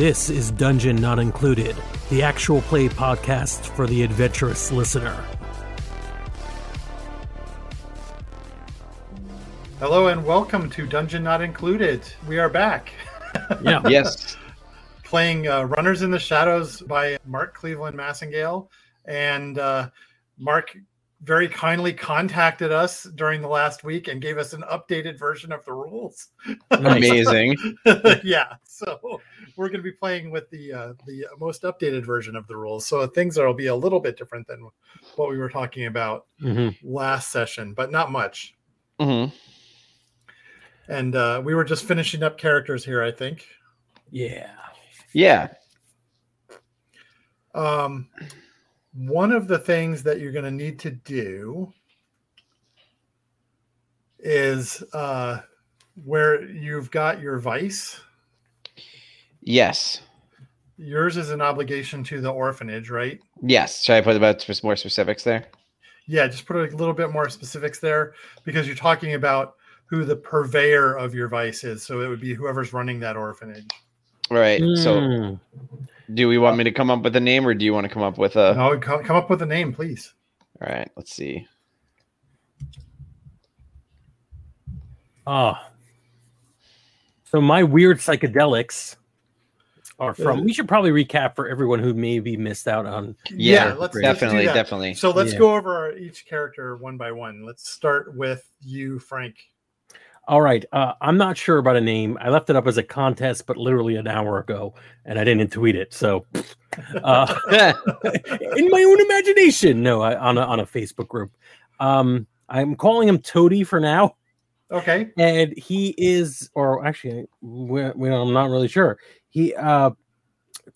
This is Dungeon Not Included, the actual play podcast for the adventurous listener. Hello and welcome to Dungeon Not Included. We are back. Yeah. Yes. Playing uh, Runners in the Shadows by Mark Cleveland Massingale. And uh, Mark very kindly contacted us during the last week and gave us an updated version of the rules. Amazing. yeah, so we're going to be playing with the uh, the most updated version of the rules. So things will be a little bit different than what we were talking about Mhm. last session, but not much. hmm And uh, we were just finishing up characters here, I think. Yeah. Yeah. Um, one of the things that you're going to need to do is uh, where you've got your vice. Yes. Yours is an obligation to the orphanage, right? Yes. Should I put about some more specifics there? Yeah, just put a little bit more specifics there because you're talking about who the purveyor of your vice is. So it would be whoever's running that orphanage. Right. So, Mm. do we want me to come up with a name, or do you want to come up with a? No, come up with a name, please. All right. Let's see. Ah. So my weird psychedelics are from. Uh, We should probably recap for everyone who maybe missed out on. Yeah, let's let's definitely, definitely. So let's Yeah. go over our, each character one by one. Let's start with you, Frank. All right. Uh, I'm not sure about a name. I left it up as a contest, but literally an hour ago, and I didn't tweet it. So, uh, in my own imagination, no, I, on a, on a Facebook group. Um, I'm calling him Toady for now. Okay. and he is or actually we, we, i'm not really sure he uh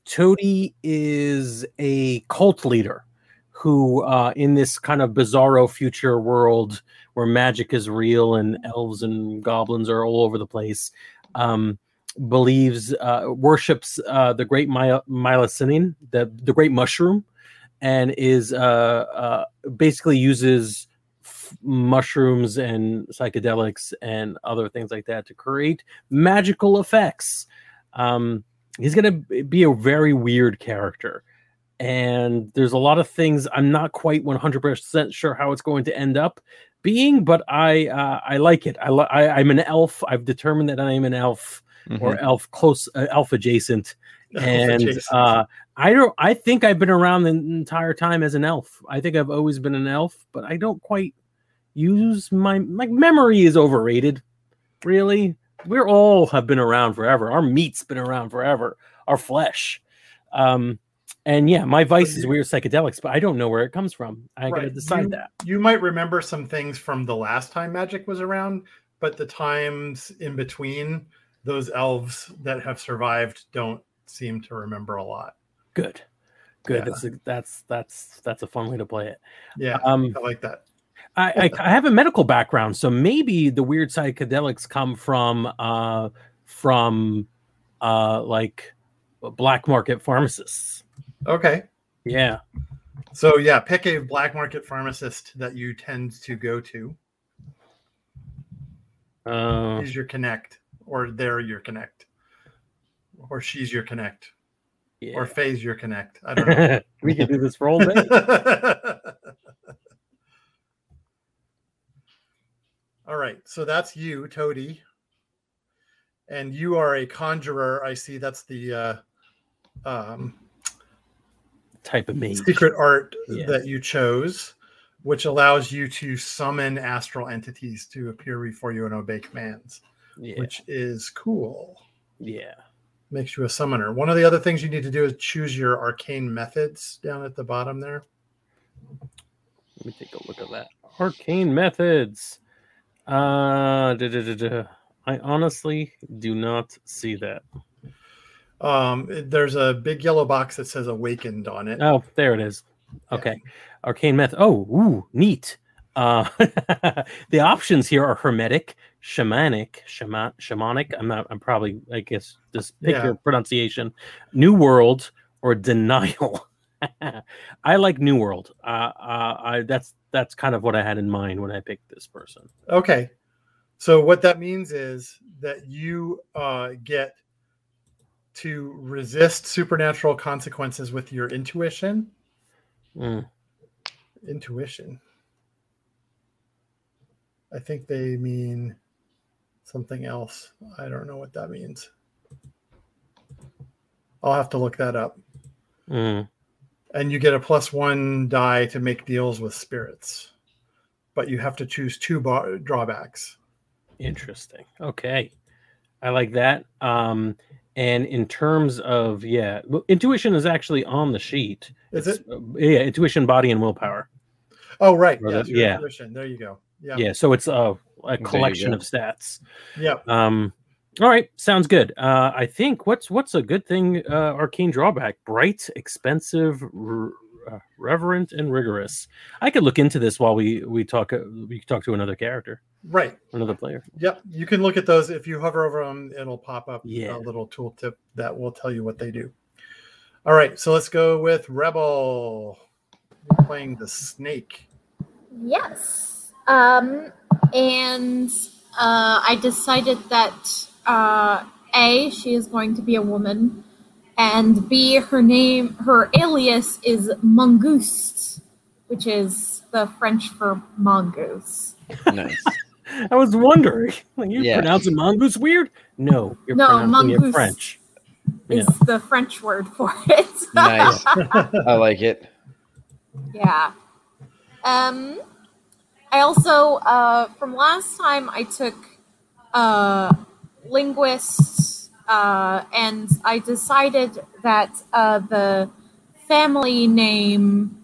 toady is a cult leader who uh in this kind of bizarro future world where magic is real and elves and goblins are all over the place um believes uh worships uh the great My- the the great mushroom and is uh uh basically uses f- mushrooms and psychedelics and other things like that to create magical effects. Um, he's going to be a very weird character. And there's a lot of things I'm not quite 100% sure how it's going to end up being, but I uh, I like it. I, li- I I'm an elf. I've determined that I am an elf or elf close uh, elf adjacent and Adjacent. uh, I don't. I think I've been around the entire time as an elf. I think I've always been an elf, but I don't quite use my my memory is overrated. Really, we're all have been around forever. Our meat's been around forever. Our flesh, um, and yeah, my vice is weird psychedelics, but I don't know where it comes from. I gotta decide you, that. You might remember some things from the last time magic was around, but the times in between, those elves that have survived don't seem to remember a lot. Good, good. Yeah. That's a, that's that's that's a fun way to play it. Yeah, Um, I like that. I, I, I have a medical background, so maybe the weird psychedelics come from uh from uh like black market pharmacists. Okay. Yeah. So yeah, pick a black market pharmacist that you tend to go to. Uh, Is your connect, or they're your connect, or she's your connect, yeah. or Faye's your connect. I don't know. we can do this for all day. All right, so that's you, Toady, and you are a conjurer. I see. That's the uh, um, Type of mage. secret art Yeah. that you chose, which allows you to summon astral entities to appear before you and obey commands, Yeah. which is cool. yeah. Makes you a summoner. One of the other things you need to do is choose your arcane methods down at the bottom there. Let me take a look at that. Arcane methods. Uh, da, da, da, da. I honestly do not see that. Um, there's a big yellow box that says awakened on it. Oh, there it is. Okay. Arcane method. Oh, ooh, neat. Uh, the options here are hermetic, shamanic, shaman, shamanic. I'm not. I'm probably. I guess just pick Yeah. your pronunciation. New World or denial. I like New World. Uh, uh, I that's that's kind of what I had in mind when I picked this person. Okay. So what that means is that you uh, get to resist supernatural consequences with your intuition. Mm. Intuition. I think they mean something else. I don't know what that means. I'll have to look that up. Mm. And you get a plus one die to make deals with spirits, but you have to choose two bar- drawbacks. Interesting. Okay. I like that. Um, and in terms of yeah, intuition is actually on the sheet. Is It's, it? uh, yeah, intuition, body, and willpower. Oh, right. Or Yes, the- your yeah. intuition. There you go. Yeah. Yeah, so it's a, a collection of stats. Yeah. Um, all right, sounds good. Uh, I think what's what's a good thing? Uh, arcane drawback: bright, expensive, r- uh, reverent, and rigorous. I could look into this while we we talk. Uh, we talk to another character, Right. another player. Yep. You can look at those. If you hover over them, it'll pop up Yeah. a little tooltip that will tell you what they do. All right. So let's go with Rebel. You're playing the snake. Yes. Um, and uh, I decided that uh, A, she is going to be a woman, and B, her name, her alias is Mangouste, which is the French for mongoose. Nice. I was wondering, like, you Yeah. pronouncing mongoose weird? No, you're No, pronouncing it mongoose. French. Is the French word for it. nice. I like it. Yeah. Um, I also, uh, from last time, I took uh, linguists, uh, and I decided that uh, the family name,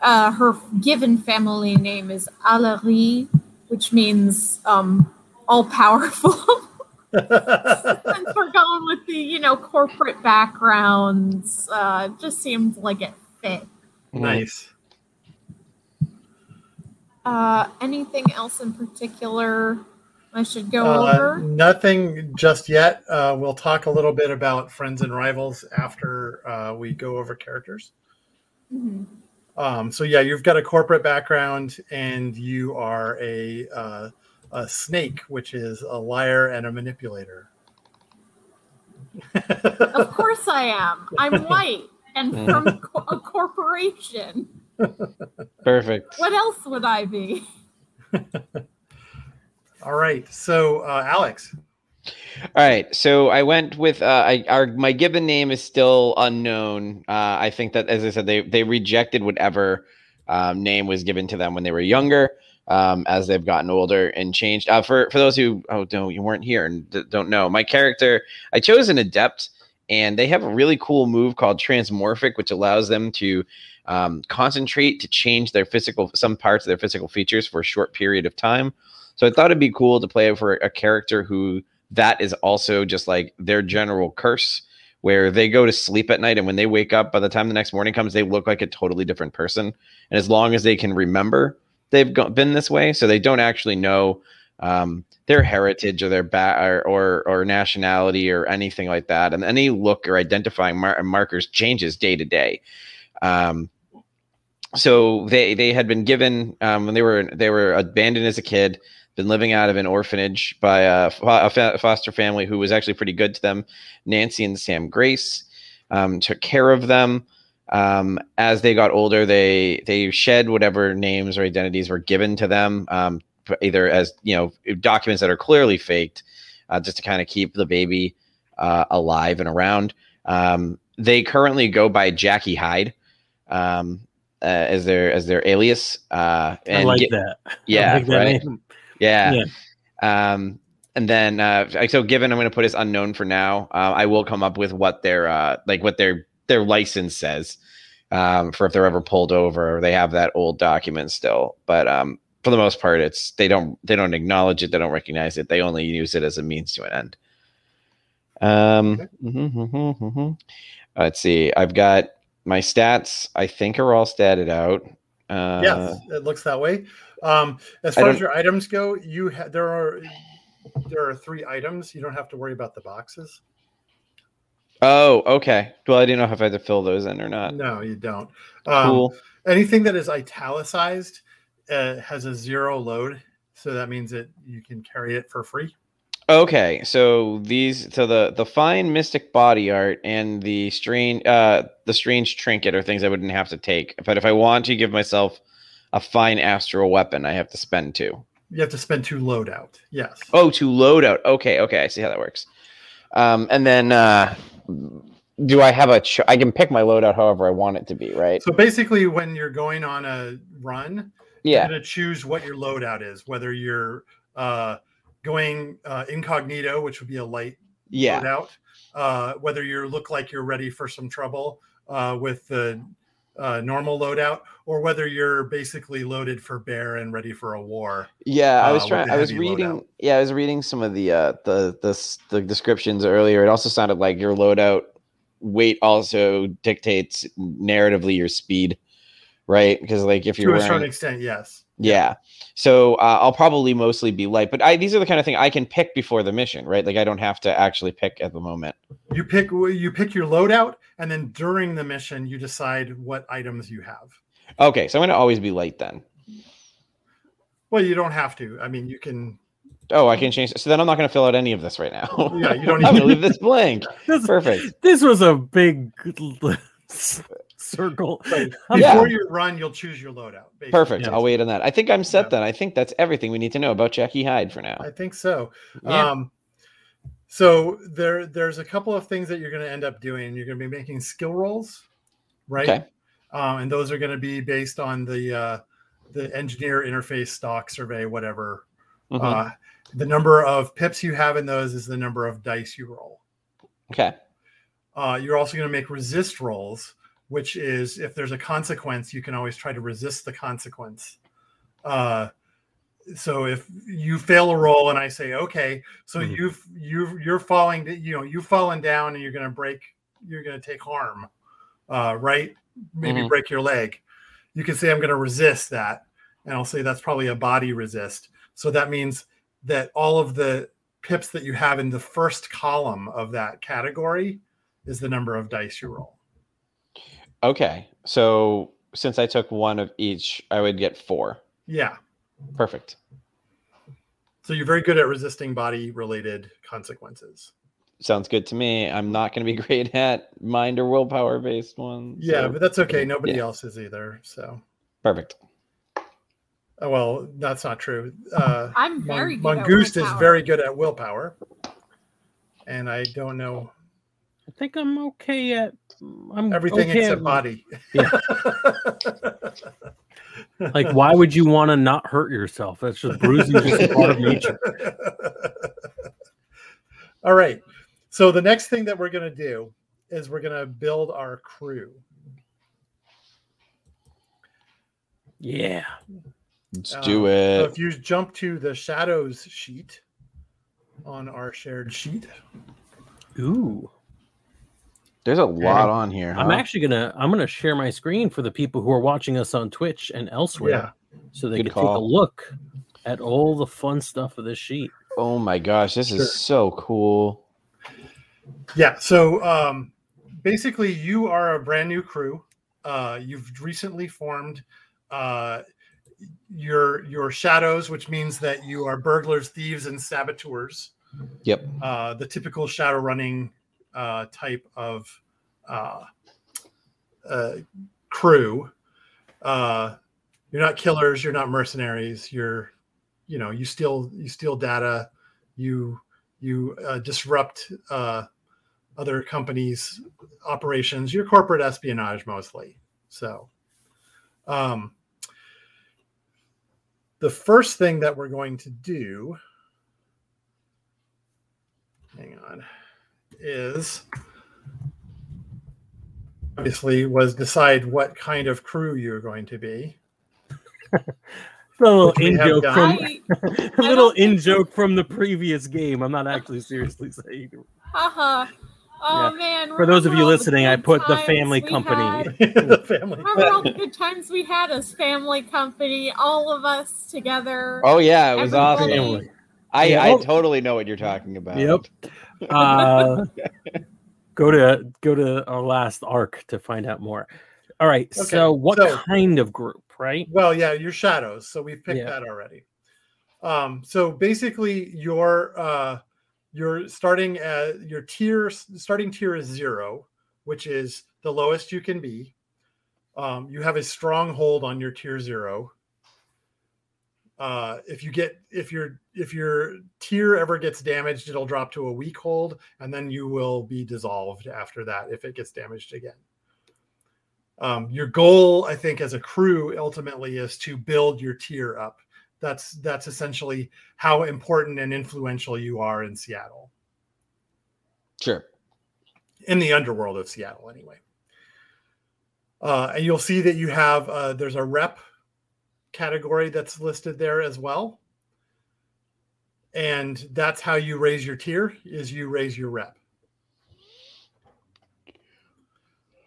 uh, her given family name is Alari, which means um, all powerful. Since we're going with the, you know, corporate backgrounds, uh, just seemed like it fit. nice. Uh, anything else in particular I should go Uh, over? nothing just yet. Uh, we'll talk a little bit about friends and rivals after uh, we go over characters. Mhm. Um, so yeah, you've got a corporate background, and you are a uh, a snake, which is a liar and a manipulator. Of course I am. I'm white and from a corporation. Perfect. What else would I be? All right, so uh, Alex, All right, so I went with uh, I, our my given name is still unknown. Uh, I think that, as I said, they they rejected whatever um, name was given to them when they were younger. Um, as they've gotten older and changed. Uh, for for those who oh no you weren't here and d- don't know, my character I chose an adept, and they have a really cool move called transmorphic, which allows them to um, concentrate to change their physical some parts of their physical features for a short period of time. So I thought it'd be cool to play it for a character who that is also just like their general curse where they go to sleep at night and when they wake up by the time the next morning comes they look like a totally different person. And as long as they can remember they've go- been this way so they don't actually know um, their heritage or their ba- or, or or nationality or anything like that. And any look or identifying mar- markers changes day to day. Um, so they they had been given um, when they were they were abandoned as a kid been living out of an orphanage by a, a foster family who was actually pretty good to them. Nancy and Sam Grace um, took care of them. Um, as they got older, they they shed whatever names or identities were given to them, um, either as you know documents that are clearly faked, uh, just to kind of keep the baby uh, alive and around. Um, they currently go by Jackie Hyde um, uh, as their as their alias. Uh, I like get- that. Yeah, like that right. name. Yeah. Um, and then, uh, so given I'm going to put as unknown for now, uh, I will come up with what their, uh, like what their, their license says, um, for if they're ever pulled over or they have that old document still. But, um, for the most part, it's, they don't, they don't acknowledge it. They don't recognize it. They only use it as a means to an end. Um, Okay. mhm, mhm, mhm. let's see. I've got my stats, I think are all statted out. Uh, yes, it looks that way. Um, as far as your items go, you ha- there are there are three items. You don't have to worry about the boxes. Oh, okay. Well, I didn't know if I had to fill those in or not. No, you don't. Um, Cool. Anything that is italicized uh, has a zero load, so that means that you can carry it for free. Okay, so these, so the the fine mystic body art and the strange, uh, the strange trinket are things I wouldn't have to take. But if I want to give myself a fine astral weapon, I have to spend two. You have to spend two loadout. Yes. Oh, to load out. Okay, okay, I see how that works. Um, and then, uh, do I have a? Ch- I can pick my loadout however I want it to be, right? So basically, when you're going on a run, Yeah. you're going to choose what your loadout is. Whether you're uh, going uh, incognito, which would be a light Yeah. loadout, uh, whether you look like you're ready for some trouble uh, with the uh, normal loadout, or whether you're basically loaded for bear and ready for a war. Yeah, I uh, was with trying. I was reading. loadout. Yeah, I was reading some of the uh, the the the descriptions earlier. It also sounded like your loadout weight also dictates narratively your speed, right? Because like if you're To a certain extent, yes. Yeah. So uh, I'll probably mostly be light, but I these are the kind of thing I can pick before the mission, right? Like I don't have to actually pick at the moment. You pick you pick your loadout, and then during the mission, you decide what items you have. Okay, so I'm gonna always be light then. Well, you don't have to. I mean, you can. Oh, I can change. So then I'm not gonna fill out any of this right now. Yeah, you don't I'm even- leave this blank. This, Perfect. this was a big circle. Like, I'm- Yeah. before you run, you'll choose your loadout. basically. Perfect. Yeah. I'll wait on that. I think I'm set Yeah. then. I think that's everything we need to know about Jackie Hyde for now. I think so. Yeah. Um, so there, there's a couple of things that you're going to end up doing. You're going to be making skill rolls, right? Okay. Um, and those are going to be based on the uh, the engineer interface stock survey, whatever. Mhm. Uh, the number of pips you have in those is the number of dice you roll. okay. Uh, you're also going to make resist rolls, which is if there's a consequence, you can always try to resist the consequence. Uh, so if you fail a roll and I say, okay, so Mhm. you've you you're falling, you know, you've fallen down and you're going to break, you're going to take harm, uh, right? Maybe Mhm. break your leg. You can say, I'm going to resist that, and I'll say that's probably a body resist. So that means that all of the pips that you have in the first column of that category is the number of dice you roll. Okay. So since I took one of each, I would get four. Yeah. Perfect. So you're very good at resisting body related consequences. Sounds good to me. I'm not going to be great at mind or willpower based ones. Yeah, so- but that's okay. Nobody yeah. else is either. So, perfect. oh, well, that's not true. Uh, I'm very good at Mongoose is very good at willpower. And I don't know I think I'm okay at I'm everything okay except at- body. Yeah. Like, why would you want to not hurt yourself? That's just bruising just a part of nature. All right. So the next thing that we're going to do is we're going to build our crew. Yeah. Let's Uh, do So it. if you jump to the shadows sheet on our shared sheet, Ooh. There's a lot on here. I'm actually gonna I'm gonna share my screen for the people who are watching us on Twitch and elsewhere, yeah, so they Good can take a look at all the fun stuff of this sheet. Oh my gosh, this Sure. is so cool. yeah. So um, basically, you are a brand new crew. Uh, you've recently formed uh, your your shadows, which means that you are burglars, thieves, and saboteurs. Yep. uh, the typical shadow running uh, type of uh, uh, crew. Uh, you're not killers. You're not mercenaries. You're, you know, you steal you steal data. You you uh, disrupt uh, other companies' operations. You're corporate espionage mostly. So, um, the first thing that we're going to do hang on, is obviously was decide what kind of crew you're going to be. A little in joke from I, a little in think- joke from the previous game. I'm not actually seriously saying. haha. Uh-huh. Oh man! For those of you listening, I put the family company. had? the family. Remember all the good times we had as family company, all of us together. Oh yeah, it was Everybody. awesome. I, Yeah. I totally know what you're talking about. Yep. Uh, go to go to our last arc to find out more. All right. Okay, so, what so- kind of group? Right. Well, yeah, your shadows. So we've picked Yeah. that already. Um, so basically, your uh, you're starting at your tier. Starting tier is zero, which is the lowest you can be. Um, you have a strong hold on your tier zero. Uh, if you get if your if your tier ever gets damaged, it'll drop to a weak hold, and then you will be dissolved after that if it gets damaged again. Um, your goal, I think, as a crew ultimately is to build your tier up. That's that's essentially how important and influential you are in Seattle, Sure. in the underworld of Seattle, anyway. Uh, and you'll see that you have uh, there's a rep category that's listed there as well, and that's how you raise your tier is you raise your rep.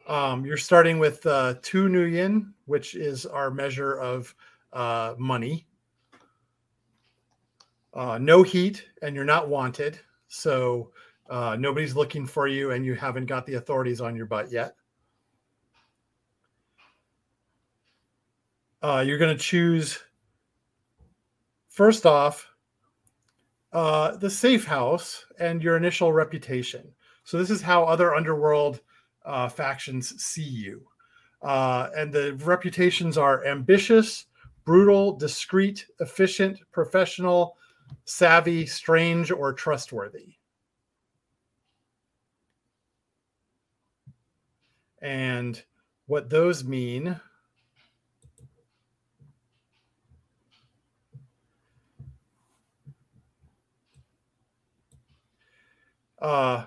Um, you're starting with uh, two nuyen, which is our measure of uh, money. Uh, no heat, and you're not wanted, so uh, nobody's looking for you, and you haven't got the authorities on your butt yet. Uh, you're going to choose first off uh, the safe house and your initial reputation. So this is how other underworld uh, factions see you. Uh, and the reputations are ambitious, brutal, discreet, efficient, professional, savvy, strange, or trustworthy. And what those mean uh,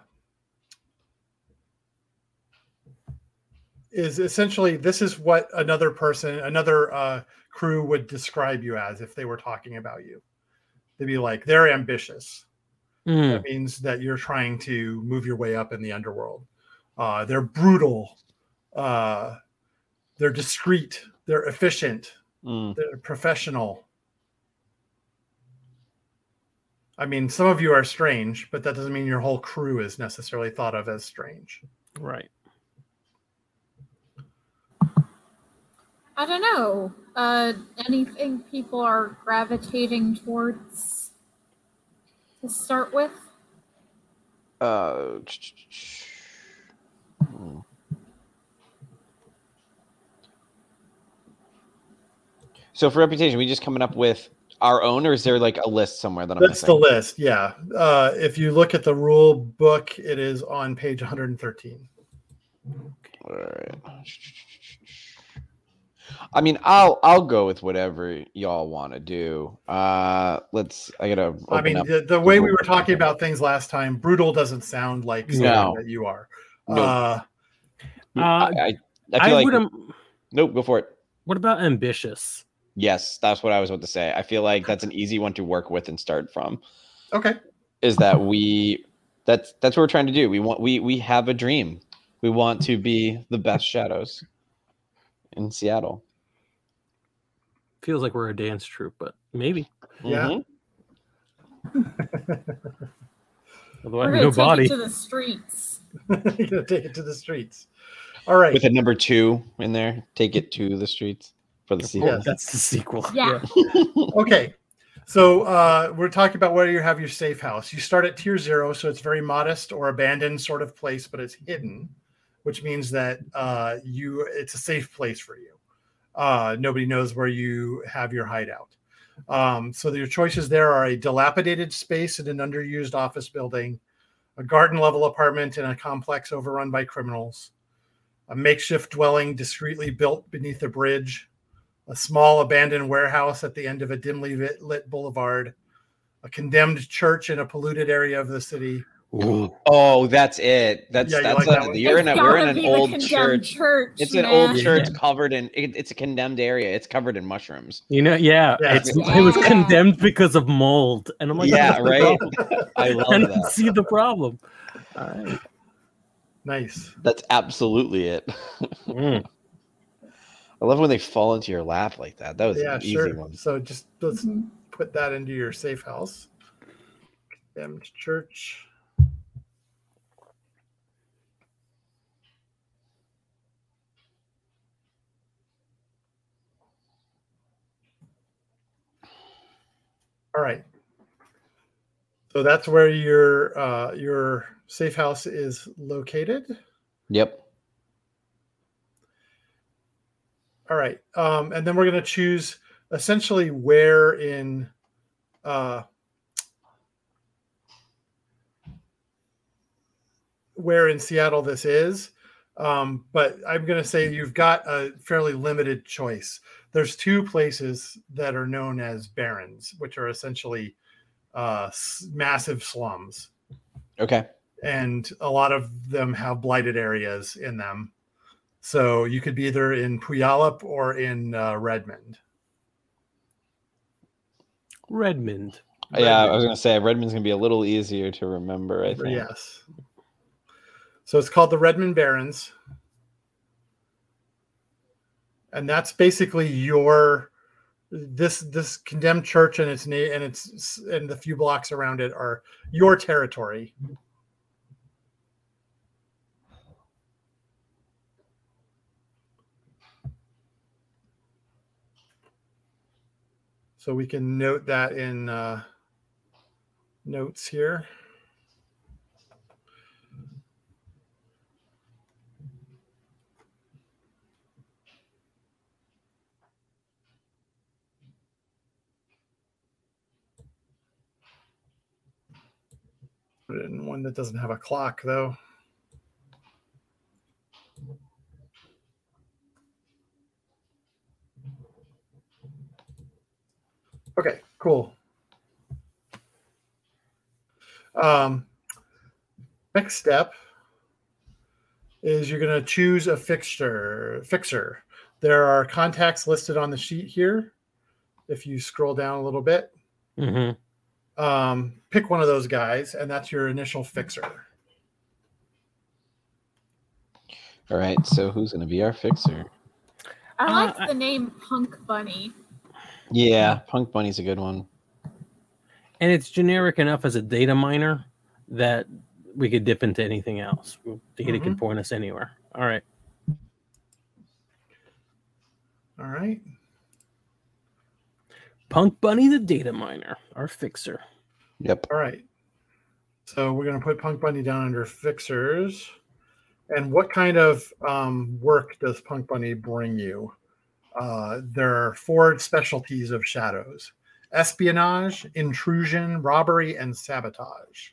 is essentially this is what another person, another uh, crew would describe you as if they were talking about you. They'd be like, they're ambitious. Mm, That means that you're trying to move your way up in the underworld. Uh, they're brutal. Uh, they're discreet. They're efficient. Mm. They're professional. I mean, some of you are strange, but that doesn't mean your whole crew is necessarily thought of as strange. right. I don't know. Uh, anything people are gravitating towards to start with? Uh, hmm. So for reputation, we just coming up with our own, or is there like a list somewhere that I'm That's the list. Yeah. Uh, if you look at the rule book, it is on page 113. All right. I mean, I'll I'll go with whatever y'all want to do. Uh, let's. I gotta. Open I mean, up. the, the way we were talking about things last time, brutal doesn't sound like something No. that you are. Nope. Uh, Uh, I, I, I I feel like. Um, nope. Go for it. what about ambitious? Yes, that's what I was about to say. I feel like that's an easy one to work with and start from. okay. Is that we? That's that's what we're trying to do. We want we we have a dream. We want to be the best shadows in Seattle. Feels like we're a dance troupe, but maybe. Yeah. Mhm. Although We're gonna no take body. it to the streets. You're gonna take it to the streets. All right. With a number two in there, take it to the streets for the sequel. Yes. That's the sequel. Yeah. okay. So uh, we're talking about where you have your safe house. You start at tier zero, so it's very modest or abandoned sort of place, but it's hidden, which means that uh, you it's a safe place for you. Uh, nobody knows where you have your hideout. Um, so your choices there are a dilapidated space in an underused office building, a garden level apartment in a complex overrun by criminals, a makeshift dwelling discreetly built beneath a bridge, a small abandoned warehouse at the end of a dimly lit, lit boulevard, a condemned church in a polluted area of the city. Ooh. Oh, that's it. That's Yeah, that's like a, that you're in a It's we're in an old church. church. It's an old church covered in it, it's a condemned area. It's covered in mushrooms. You know, yeah, Yeah. it's, it was condemned because of mold, and I'm like, Yeah, "What's the right? problem?" I I love don't that. see the problem. All right. Nice. That's absolutely it. Mm. I love when they fall into your lap like that. That was Yeah, an easy sure. one. So just let's put that into your safe house. Condemned church. All right. So that's where your uh, your safe house is located. Yep. All right. Um, and then we're going to choose essentially where in uh, where in Seattle this is. Um, but I'm going to say you've got a fairly limited choice. There's two places that are known as barrens, which are essentially uh, massive slums Okay. and a lot of them have blighted areas in them. So you could be either in Puyallup or in uh, Redmond. Redmond. Yeah, I was gonna say Redmond's gonna be a little easier to remember. I think. Yes. So it's called the Redmond Barrens. And that's basically your this this condemned church and its name and its and the few blocks around it are your territory. So we can note that in uh, notes here. Put it in one that doesn't have a clock, though. Okay, cool. Um, next step is you're going to choose a fixture fixer. There are contacts listed on the sheet here. If you scroll down a little bit, hmm um, pick one of those guys, and that's your initial fixer. All right. So who's gonna be our fixer? I Uh, like I- the name Punk Bunny. Yeah, Punk Bunny's a good one. And it's generic enough as a data miner that we could dip into anything else. Data can point us anywhere. All right. All right. Punk Bunny the data miner, our fixer. Yep. All right. So we're going to put Punk Bunny down under fixers. And what kind of um, work does Punk Bunny bring you? Uh, there are four specialties of shadows espionage, intrusion, robbery, and sabotage.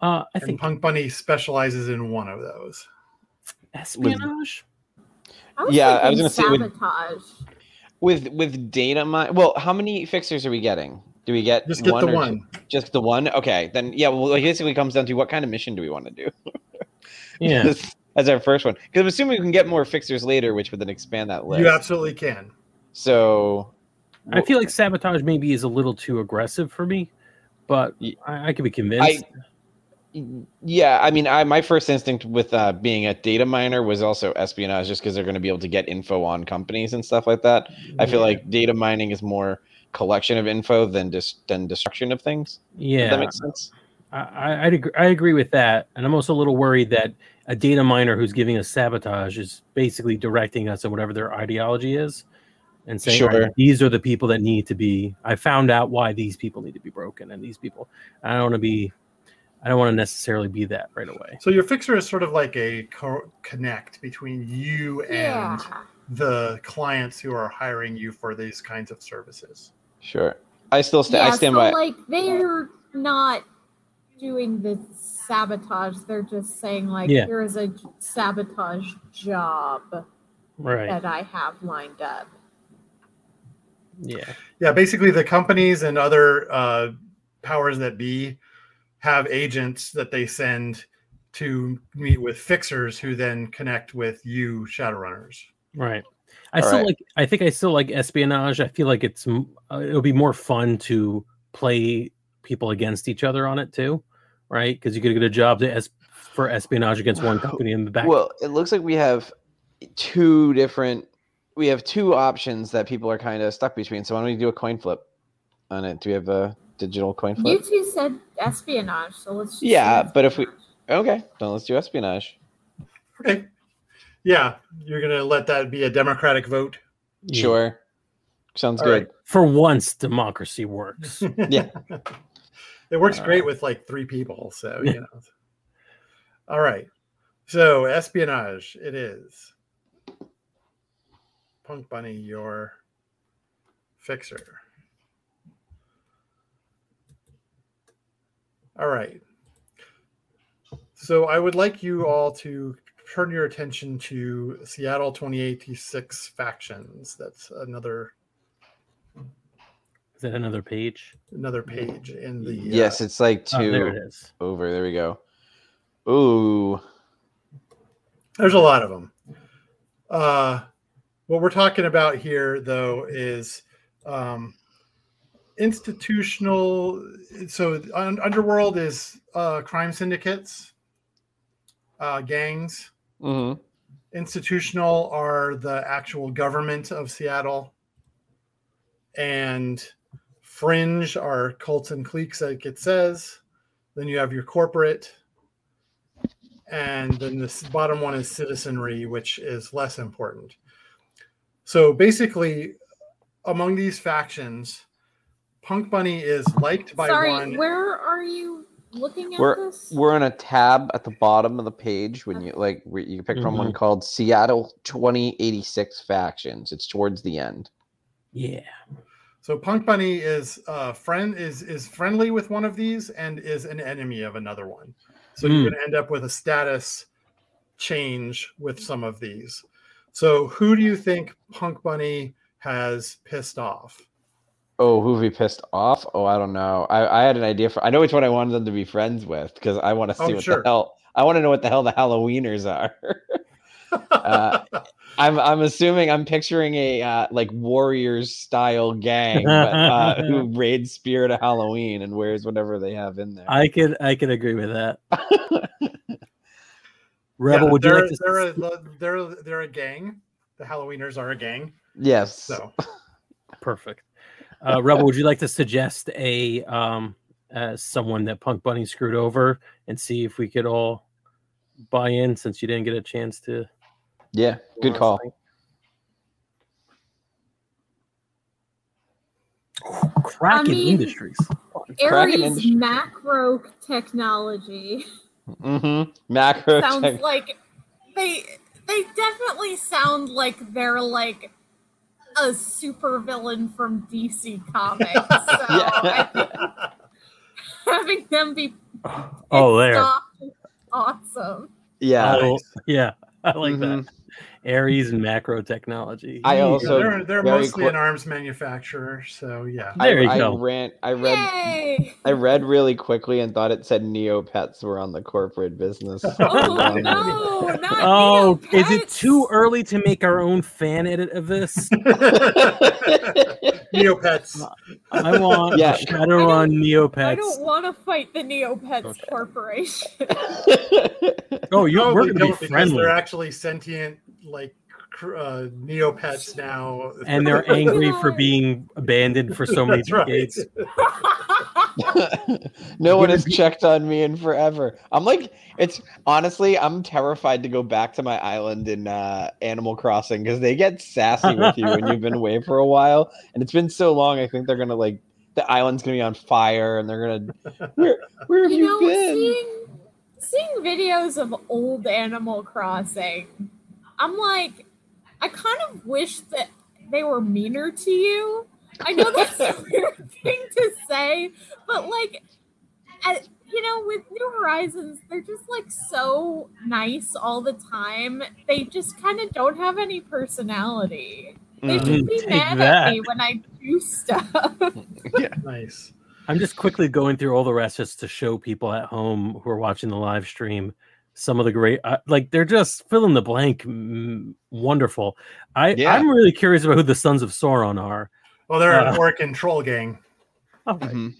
Uh, I And think Punk Bunny specializes in one of those. espionage. I Yeah, I was gonna say sabotage. With with data mine. Well, how many fixers are we getting? Do we get Just get one the or two? one. Just the one? Okay. Then yeah. Well, it basically comes down to what kind of mission do we want to do? Yeah. As our first one, because I'm assuming we can get more fixers later, which would then expand that list. You absolutely can. So I feel like sabotage maybe is a little too aggressive for me, but I, I could be convinced. Yeah, I mean, I my first instinct with uh, being a data miner was also espionage, just because they're going to be able to get info on companies and stuff like that. I feel Yeah. like data mining is more collection of info than just than destruction of things. Does yeah, that makes sense. I, I, I'd agree, I agree with that, and I'm also a little worried that a data miner who's giving us sabotage is basically directing us in whatever their ideology is, and saying Sure. "Alright, these are the people that need to be. I found out why these people need to be broken, and these people. I don't want to be. I don't want to necessarily be that right away. So your fixer is sort of like a co- connect between you and Yeah. the clients who are hiring you for these kinds of services. Sure, I still sta- yeah, I stand so by. like they're not doing the sabotage. They're just saying like, Yeah. here is a sabotage job Right? that I have lined up. Yeah. Yeah, basically the companies and other uh, powers that be have agents that they send to meet with fixers who then connect with you shadowrunners. Right. I All still right. like. I think I still like espionage. I feel like it's uh, it'll be more fun to play people against each other on it too, right? Because you could get a job to es- for espionage against one company in the back. Well, it looks like we have two different. We have two options that people are kind of stuck between. So why don't we do a coin flip on it? Do we have a digital coin flip? You flip? two said espionage, so let's just Yeah, but if we- espionage. Okay, then let's do espionage. Okay. Yeah, you're gonna let that be a democratic vote. Yeah. Sure, sounds All good. For once, democracy works. Yeah. it works Uh, great with like three people. So you know. All right. So espionage, it is. Punk Bunny, your fixer. All right. So I would like you all to turn your attention to Seattle 2086 factions. That's another Is that another page? another page in the uh, Yes, it's like Oh, two there it is. over. There we go. Ooh, There's a lot of them. Uh, what we're talking about here, though, is um, institutional. So, un- underworld is uh, crime syndicates, uh, gangs. Mm-hmm. Institutional are the actual government of Seattle, and fringe are cults and cliques, like it says. Then you have your corporate, and then this bottom one is citizenry, which is less important. So basically, among these factions, Punk Bunny is liked by Sorry, one. where are you looking at We're- this? we're on a tab at the bottom of the page when you like you pick from one mm-hmm. called Seattle 2086 factions. It's towards the end. Yeah. So Punk Bunny is uh friend is is friendly with one of these and is an enemy of another one. So Hmm. you're going to end up with a status change with some of these. So who do you think Punk Bunny has pissed off? Oh, who have we pissed off? Oh, I don't know. I, I had an idea for. I know which one I wanted them to be friends with because I want to see Oh, what sure. the hell. I want to know what the hell the Halloweeners are. Uh, I'm I'm assuming I'm picturing a uh, like Warriors style gang, but uh, who raids Spirit of Halloween and wears whatever they have in there. I could I could agree with that. Rebel, Yeah, would you they're, like to they're, a, they're they're a gang. The Halloweeners are a gang. yes. So perfect. Uh, Rebel, would you like to suggest a um uh, someone that Punk Bunny screwed over and see if we could all buy in since you didn't get a chance to Yeah. Good call. Kraken I mean- Industries. Kraken Ares Industries. macro technology Mm-hmm. Macro. sounds tech- like they they definitely sound like they're like a supervillain from DC Comics. So I think having them be Oh, pissed there. awesome. yeah. Oh, yeah, I like that. Ares and macro technology. I Yeah, also they're they're mostly quick- an arms manufacturer. So yeah. There I, you I go. ran. I read. Yay! I read really quickly and thought it said Neopets were on the corporate business. Oh Um, no, not Oh, is it too early to make our own fan edit of this? Neopets. I want Yeah. Shadowrun Neopets. I don't want to fight the Neopets Okay. Corporation. Oh, you Probably we're gonna be friendly, They're actually sentient, like uh, Neopets now. and they're angry for being abandoned for so many That's right. Decades. no one has checked on me in forever. I'm like, it's honestly, I'm terrified to go back to my island in uh, Animal Crossing because they get sassy with you when you've been away for a while, and it's been so long. I think they're gonna like the island's gonna be on fire, and they're gonna where where have you you, know, been? seeing seeing videos of old Animal Crossing, I'm like, I kind of wish that they were meaner to you. I know that's a weird thing to say, but like, at, you know, with New Horizons, they're just like so nice all the time. They just kind of don't have any personality. They Mhm. should be Take mad that. at me when I do stuff. yeah. nice. I'm just quickly going through all the rest just to show people at home who are watching the live stream some of the great, uh, like they're just fill in the blank, mm, wonderful. I Yeah. I'm really curious about who the Sons of Sauron are. Well, they're an Uh, orc and troll gang. All right. Mhm.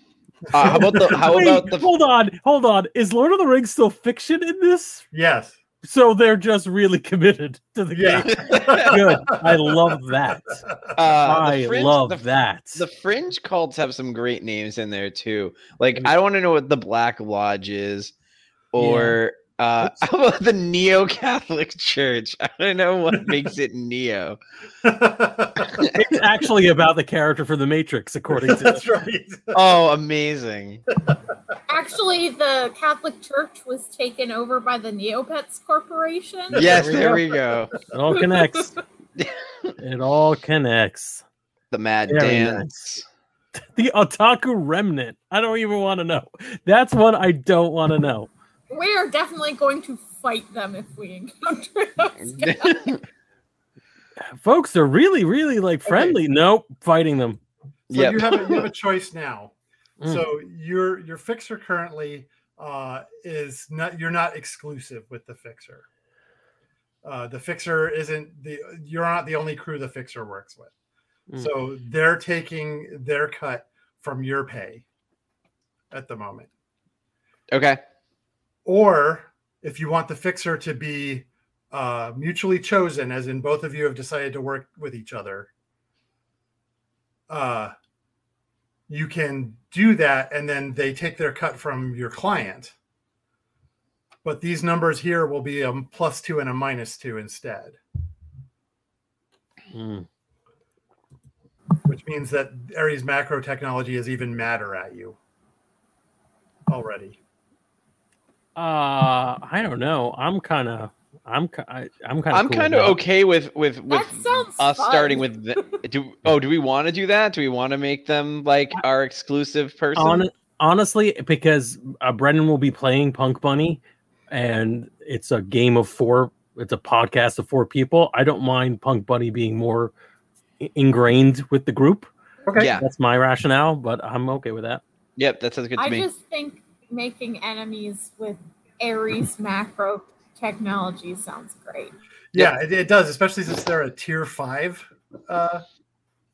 Uh, how about the? How Wait, about the? hold on, hold on. Is Lord of the Rings still fiction in this? Yes. So they're just really committed to the Yeah. game. Good. I love that. Uh, I the fringe, love the, that. The fringe cults have some great names in there too. Like I want to know what the Black Lodge is, or uh, how about the Neo Catholic Church? I don't know what makes it Neo. it's actually about the character from the Matrix, according to That's right. Oh, amazing! Actually, the Catholic Church was taken over by the Neopets Corporation. Yes, we there go. we go. It all connects. it all connects. The Mad Very Dance. The Otaku Remnant. I don't even want to know. That's one I don't want to know. We are definitely going to fight them if we encounter those guys. Folks, they're really, really like friendly. Nope, fighting them. So Yep. you have a, you have a choice now. Mm. So your your fixer currently uh, is not you're not exclusive with the fixer. Uh, the fixer isn't the you're not the only crew the fixer works with. Mm. So they're taking their cut from your pay at the moment. okay. Or if you want the fixer to be uh, mutually chosen, as in both of you have decided to work with each other, uh, you can do that, and then they take their cut from your client. But these numbers here will be a plus two and a minus two instead, Mm. which means that Ares macro technology is even madder at you already. Uh, I don't know. I'm kind of, I'm, I, I'm kind of, I'm kind of okay with with with us fun. starting with. The, do oh, do we want to do that? Do we want to make them like our exclusive person? Hon- honestly, because uh, Brendan will be playing Punk Bunny, and it's a game of four. It's a podcast of four people. I don't mind Punk Bunny being more ingrained with the group. Okay. Yeah. That's my rationale, but I'm okay with that. Yep, that sounds good to I me. just think making enemies with Ares macro technology sounds great. Yeah, it, it does, especially since they're a tier five uh,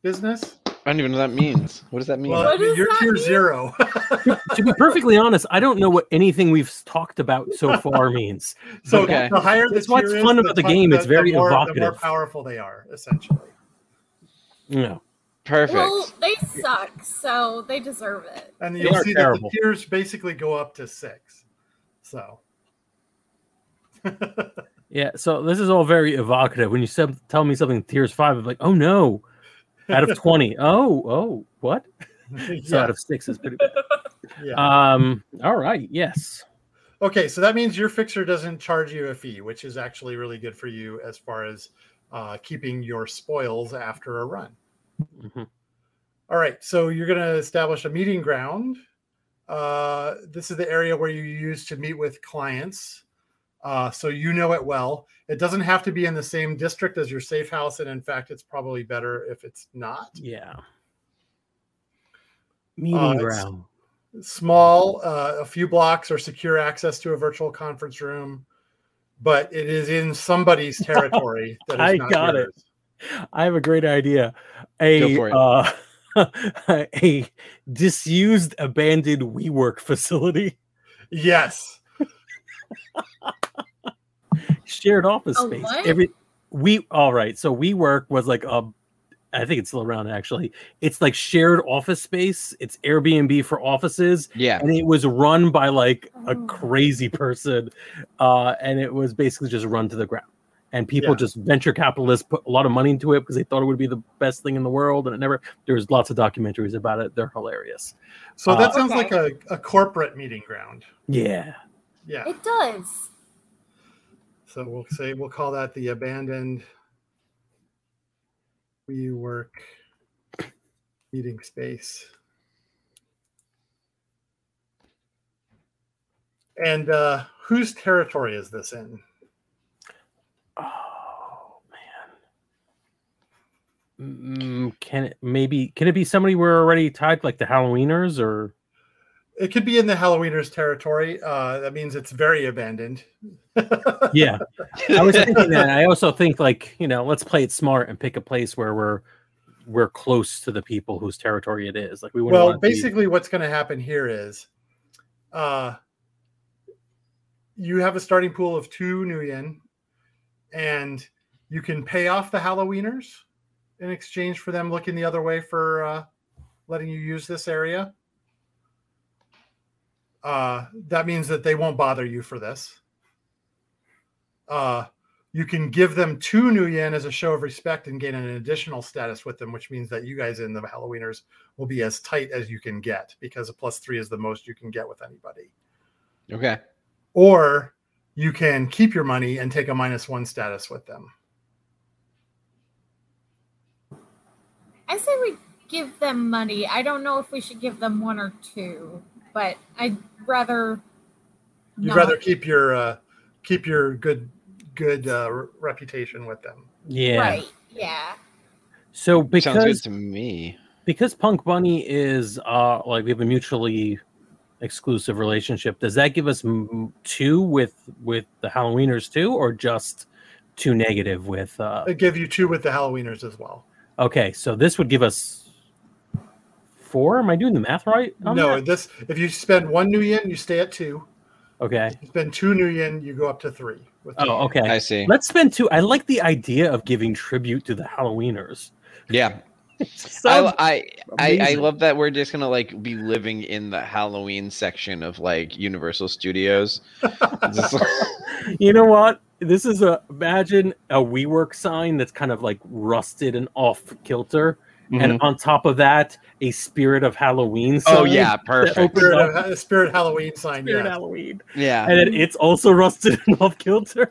business. I don't even know what that means. What does that mean? Well, What does you're that tier mean? zero. to be perfectly honest, I don't know what anything we've talked about so far means. so Okay. the higher the That's what's tier is, fun about the fu- game, it's very more, The more evocative. powerful they are, essentially. No. Perfect. Well, they suck, so they deserve it. And you'll are see terrible. that the tiers basically go up to six. So Yeah, so this is all very evocative. When you said tell me something tiers five, I'm like, oh no. Out of twenty. Oh, oh, what? So yeah, out of six is pretty bad. yeah. Um, all right, yes. Okay, so that means your fixer doesn't charge you a fee, which is actually really good for you as far as uh, keeping your spoils after a run. Mhm. All right, so you're going to establish a meeting ground. Uh, this is the area where you use to meet with clients. Uh, so you know it well. It doesn't have to be in the same district as your safe house, and in fact, it's probably better if it's not. Yeah. Meeting Uh, ground. Small, uh, a few blocks or secure access to a virtual conference room, but it is in somebody's territory. That is I not got it. Yours. I have a great idea. A for it. uh, a disused, abandoned WeWork facility, Yes. shared office A space. what? Every we all right. So WeWork was like a, I think it's still around actually. It's like shared office space. It's Airbnb for offices, yeah. and it was run by like a Oh. crazy person, uh, and it was basically just run to the ground. And people Yeah. just venture capitalists put a lot of money into it because they thought it would be the best thing in the world, and it never. There's lots of documentaries about it. They're hilarious. So that Uh, sounds Okay. like a, a corporate meeting ground. Yeah. Yeah. It does. So we'll say we'll call that the abandoned WeWork meeting space. And uh, whose territory is this in? Oh man. Mm, can it maybe can it be somebody we're already tied like the Halloweeners or It could be in the Halloweeners territory. Uh, that means it's very abandoned. yeah I was thinking that I also think like you know let's play it smart and pick a place where we're we're close to the people whose territory it is. Like we Well, be- basically, what's going to happen here is, uh, you have a starting pool of two Nuyen, and you can pay off the Halloweeners in exchange for them looking the other way for uh, letting you use this area. Uh, that means that they won't bother you for this. Uh, you can give them two nuyen as a show of respect and gain an additional status with them, which means that you guys in the Halloweeners will be as tight as you can get because a plus three is the most you can get with anybody. Okay. Or you can keep your money and take a minus one status with them. I say we give them money. I don't know if we should give them one or two, but I'd rather. You'd not. rather keep your uh, keep your good good uh, reputation with them. yeah. Right. Yeah. So Sounds good because to me. because Punk Bunny is uh like we have a mutually exclusive relationship. Does that give us two with with the Halloweeners too, or just two negative with? uh I give you two with the Halloweeners as well. Okay, so this would give us four. Am I doing the math right? on no, that? this if you spend one nuyen, you stay at two. Okay. You spend two nuyen, you go up to three. With Oh, okay. I see. Let's spend two. I like the idea of giving tribute to the Halloweeners. Yeah. Sounds I, I, I, I love that we're just gonna like be living in the Halloween section of like Universal Studios. Just like- You know what? This is a imagine a WeWork sign that's kind of like rusted and off kilter, and on top of that, a Spirit of Halloween. Sign oh yeah, perfect. Spirit, up of, Spirit Halloween sign. Spirit Yeah. Halloween, Yeah. and then it's also rusted and off kilter,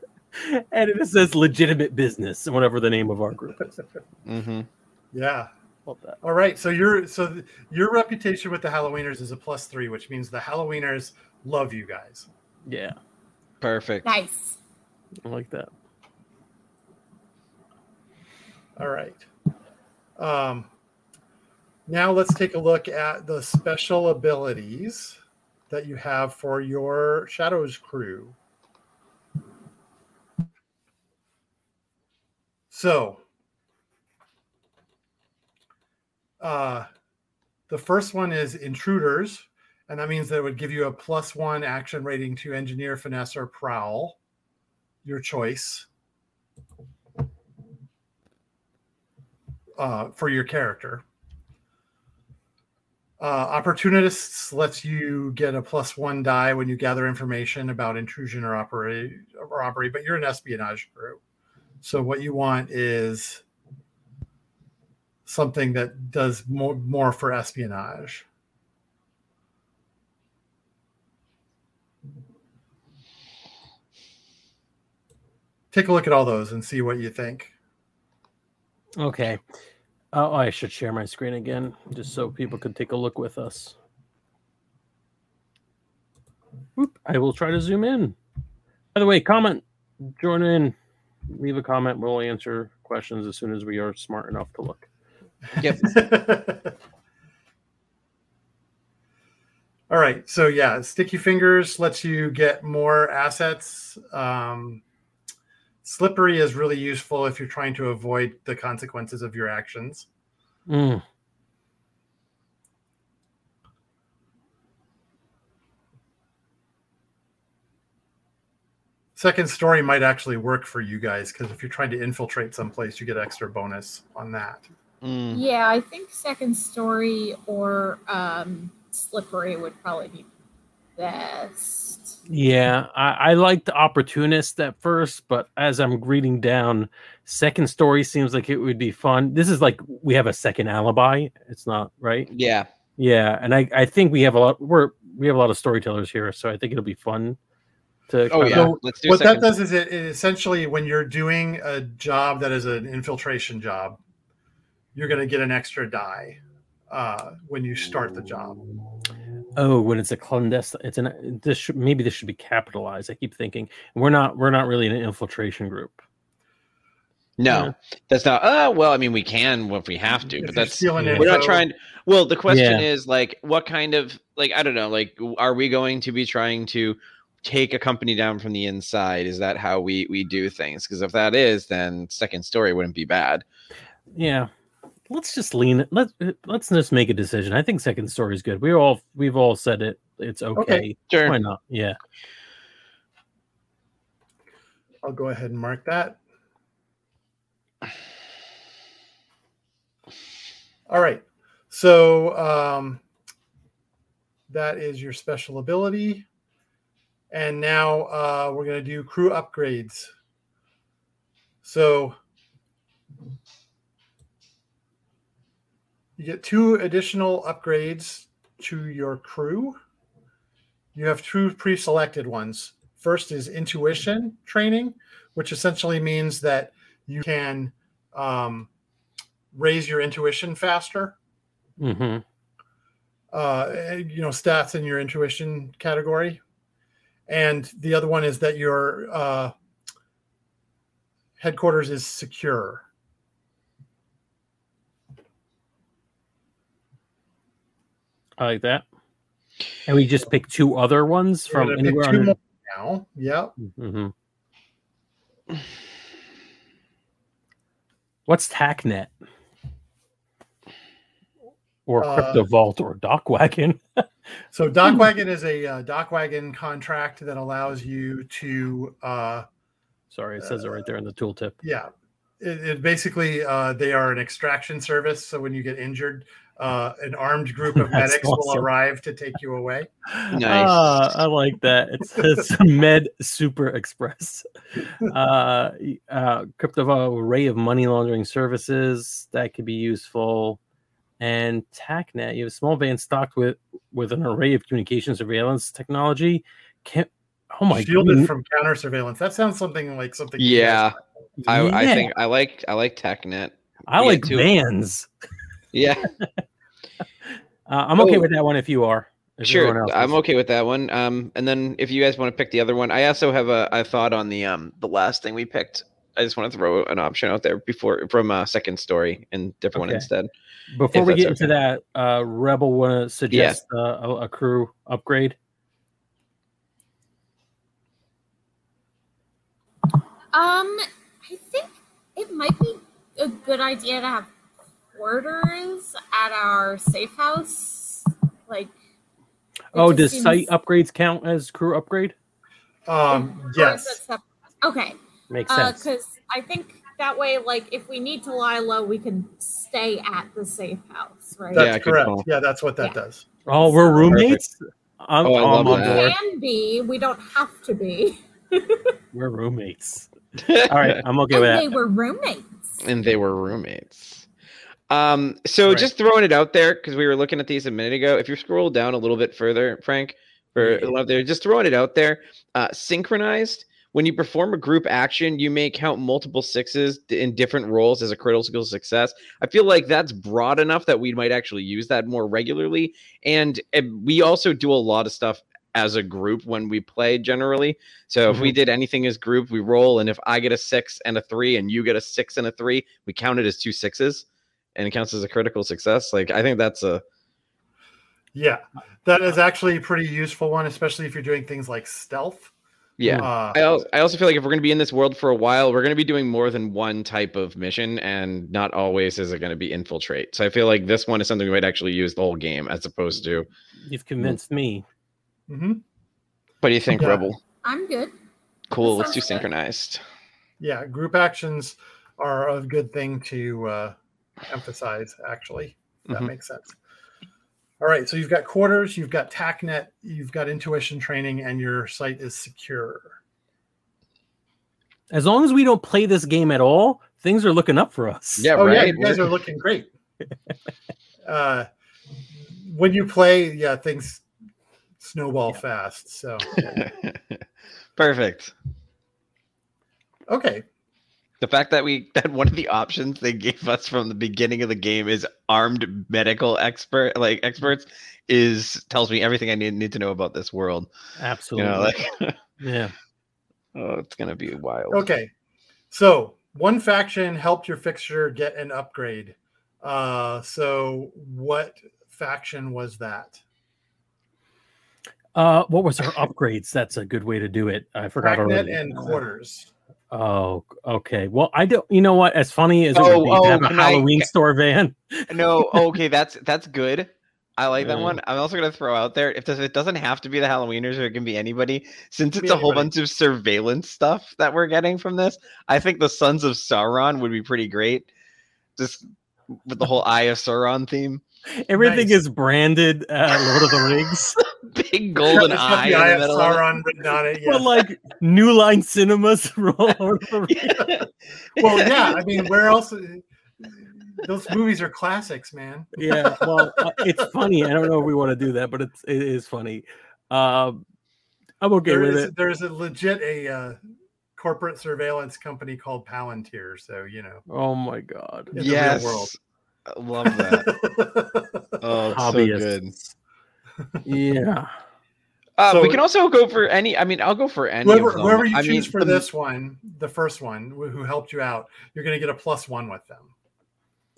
and it says legitimate business, whatever the name of our group is. hmm Yeah. Love that. All right. So your so th- your reputation with the Halloweeners is a plus three, which means the Halloweeners love you guys. Yeah, Perfect. Nice. I like that. All right. Um, now let's take a look at the special abilities that you have for your Shadows crew. So, uh, the first one is Intruders, and that means that it would give you a plus one action rating to Engineer, Finesse, or Prowl, your choice. uh, for your character. Uh, Opportunists lets you get a plus one die when you gather information about intrusion or operate or robbery, but you're an espionage crew. So what you want is something that does more more for espionage. Take a look at all those and see what you think. Okay. Oh, I should share my screen again, just so people could take a look with us. Whoop, I will try to zoom in. By the way, comment, join in, leave a comment. We'll answer questions as soon as we are smart enough to look. Yep. All right. So yeah, sticky fingers lets you get more assets. Um, slippery is really useful if you're trying to avoid the consequences of your actions. Mm, Second story might actually work for you guys because if you're trying to infiltrate someplace, you get extra bonus on that. Mm. Yeah, I think second story or um, slippery would probably be best. yeah, I, I liked opportunist at first, but as I'm reading down, second story seems like it would be fun. This is like we have a second alibi. It's not right. Yeah. Yeah, and I, I think we have a lot. We're we have a lot of storytellers here, so I think it'll be fun. To Oh yeah. So, Let's do what second. that does is it, it essentially when you're doing a job that is an infiltration job, you're going to get an extra die uh, when you start the job. Oh, when it's a clandestine, it's an this should maybe this should be capitalized. I keep thinking we're not we're not really an infiltration group. No, Yeah. that's not. Uh, well, I mean, we can if we have to, If but that's stealing yeah. we're not trying. Well, the question Yeah. is like, what kind of like I don't know, like, are we going to be trying to take a company down from the inside? Is that how we we do things? Because if that is, then second story wouldn't be bad. Yeah, let's just lean it. Let's let's just make a decision. I think second story is good. We all we've all said it. It's okay. Okay. Sure. Why not? Yeah. I'll go ahead and mark that. All right. So um, that is your special ability. And now uh, we're going to do crew upgrades. So you get two additional upgrades to your crew. You have two pre selected ones. First is intuition training, which essentially means that you can um, raise your intuition faster. hmm Uh, you know, stats in your intuition category. And the other one is that your uh, headquarters is secure. I like that. And we just pick two other ones from gonna pick anywhere. two On more now. Yep. hmm What's TACnet? Or Uh, Crypto Vault or DocWagon? So DocWagon is a uh, DocWagon contract that allows you to, uh, Sorry, it says it right there in the tooltip. yeah, it, it basically uh, they are an extraction service. So when you get injured, uh, an armed group of That's medics will arrive to take you away. Nice. Ah, I like that. It's, it's Med Super Express. Uh, uh, crypto array of money laundering services that could be useful. And TACnet, you have a small van stocked with with an array of communication surveillance technology. Can oh my Shielded god! from counter surveillance. That sounds something like something. you Yeah, guys- I, I think I like I like TACnet. I we like get to- vans. Yeah, Uh, I'm okay Oh. with that one if you are. If sure. else I'm okay with that one. Um, and then if you guys want to pick the other one, I also have a, a thought on the um the last thing we picked. I just want to throw an option out there before from a second story and different one instead. Before we that's get into that, uh, Rebel want to suggest uh, a, a crew upgrade. Um, I think it might be a good idea to have quarters at our safe house. Like, Oh, just does site upgrades count as crew upgrade? Um, yes. Okay, Makes sense. because I think that way, like, if we need to lie low, we can stay at the safe house, right? Yeah, That's good correct. Yeah, that's what that Yeah. does. oh, we're roommates. I'm, Oh, I I'm love on that. board. can be. We don't have to be. We're roommates. All right, I'm okay and with they that. They were roommates. and they were roommates. Um, so Right. just throwing it out there because we were looking at these a minute ago. If you scroll down a little bit further, Frank, for Yeah. love there, just throwing it out there. Uh, synchronized. When you perform a group action, you may count multiple sixes in different roles as a critical skill success. I feel like that's broad enough that we might actually use that more regularly. And uh, we also do a lot of stuff as a group when we play generally. So if we did anything as group, we roll, and if I get a six and a three, and you get a six and a three, we count it as two sixes, and it counts as a critical success. Like I think that's a Yeah, that is actually a pretty useful one, especially if you're doing things like stealth. yeah. Uh, I also, I also feel like if we're going to be in this world for a while, we're going to be doing more than one type of mission, and not always is it going to be infiltrate. So I feel like this one is something we might actually use the whole game as opposed to. You've convinced me. Mhm. What do you think, Yeah. Rebel? I'm good. Cool. Let's do sounds good. synchronized. Yeah, group actions are a good thing to uh, emphasize. Actually, if that Mhm. makes sense. All right, so you've got quarters, you've got TACnet, you've got intuition training, and your site is secure. As long as we don't play this game at all, things are looking up for us. Yeah, oh yeah, right. you guys are looking great. uh, when you play, yeah, things snowball fast. So Perfect. okay, The fact that we that one of the options they gave us from the beginning of the game is armed medical expert like experts is tells me everything I need need to know about this world. You Absolutely. know, like yeah. oh, it's gonna be wild. okay. So one faction helped your fixture get an upgrade. Uh, so what faction was that? Uh, what was her upgrades? That's a good way to do it. I forgot TACnet already. and quarters. Oh, okay. Well, I don't. You know what? As funny as it Oh, would be oh, to have a can I- Halloween store van. No, okay, that's that's good. I like that one. I'm also gonna throw out there if this, it doesn't have to be the Halloweeners or it can be anybody. Since it's a whole bunch of surveillance stuff that we're getting from this, I think the Sons of Sauron would be pretty great. Just with the whole Eye of Sauron theme, Everything Nice. is branded uh, Lord of the Rings, big golden eye the in Eye the of middle. of. Sauron written on it. but like New Line Cinemas. Lord of the Rings. well, yeah. I mean, where else? Those movies are classics, man. yeah. Well, uh, it's funny. I don't know if we want to do that, but it's it is funny. Um, I'm okay There with is, it. there's a legit a uh, corporate surveillance company called Palantir. So you know, Oh my god. in the real yes, world. I love that. Oh, it's so good. Yeah. Uh, we can also go for any. I mean, I'll go for any. whoever of them. whoever you I choose mean, for the- this one, the first one who helped you out, you're going to get a plus one with them.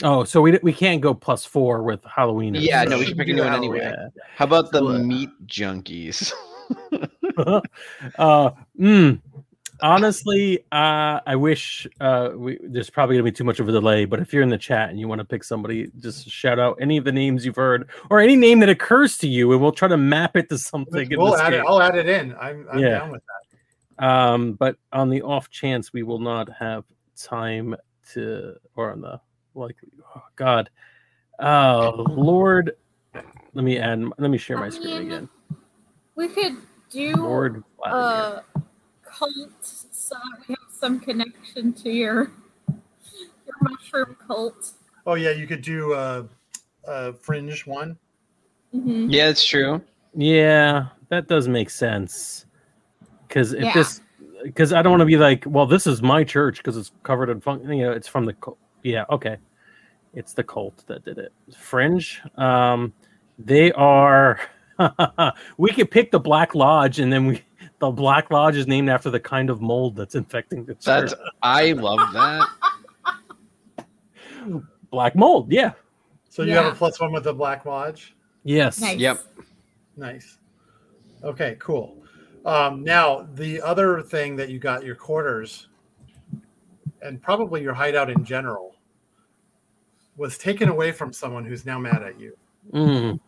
Oh, so we we can't go plus four with Halloween. Yeah, no, we Should should pick do a new one anyway. Yeah. How about the So, uh, meat junkies? uh, mm, honestly, uh, I wish uh, we, there's probably gonna be too much of a delay. But if you're in the chat and you want to pick somebody, just shout out any of the names you've heard or any name that occurs to you, and we'll try to map it to something. in We'll this add it. I'll add it in. I'm, I'm Yeah. down with that. Um, but on the off chance we will not have time to, or on the like, oh God, oh Lord, let me add. Let me share my I screen mean, again. We could do Lord, uh cult so that we have some connection to your your mushroom cult. Oh yeah, you could do a, a fringe one. hmm yeah, it's true. Yeah, that does make sense. Because if Yeah. this, because I don't want to be like, well, this is my church because it's covered in fun. You know, it's from the. cult. Yeah, okay. It's the cult that did it. Fringe. Um, they are. we could pick the Black Lodge, and then we. The Black Lodge is named after the kind of mold that's infecting the church. That's I love that. Black mold. Yeah. So you have Yeah. a plus one with the Black Lodge. Yes. Nice. Yep. Nice. Okay, cool. Um, now the other thing that you got your quarters, and probably your hideout in general, was taken away from someone who's now mad at you. Mm.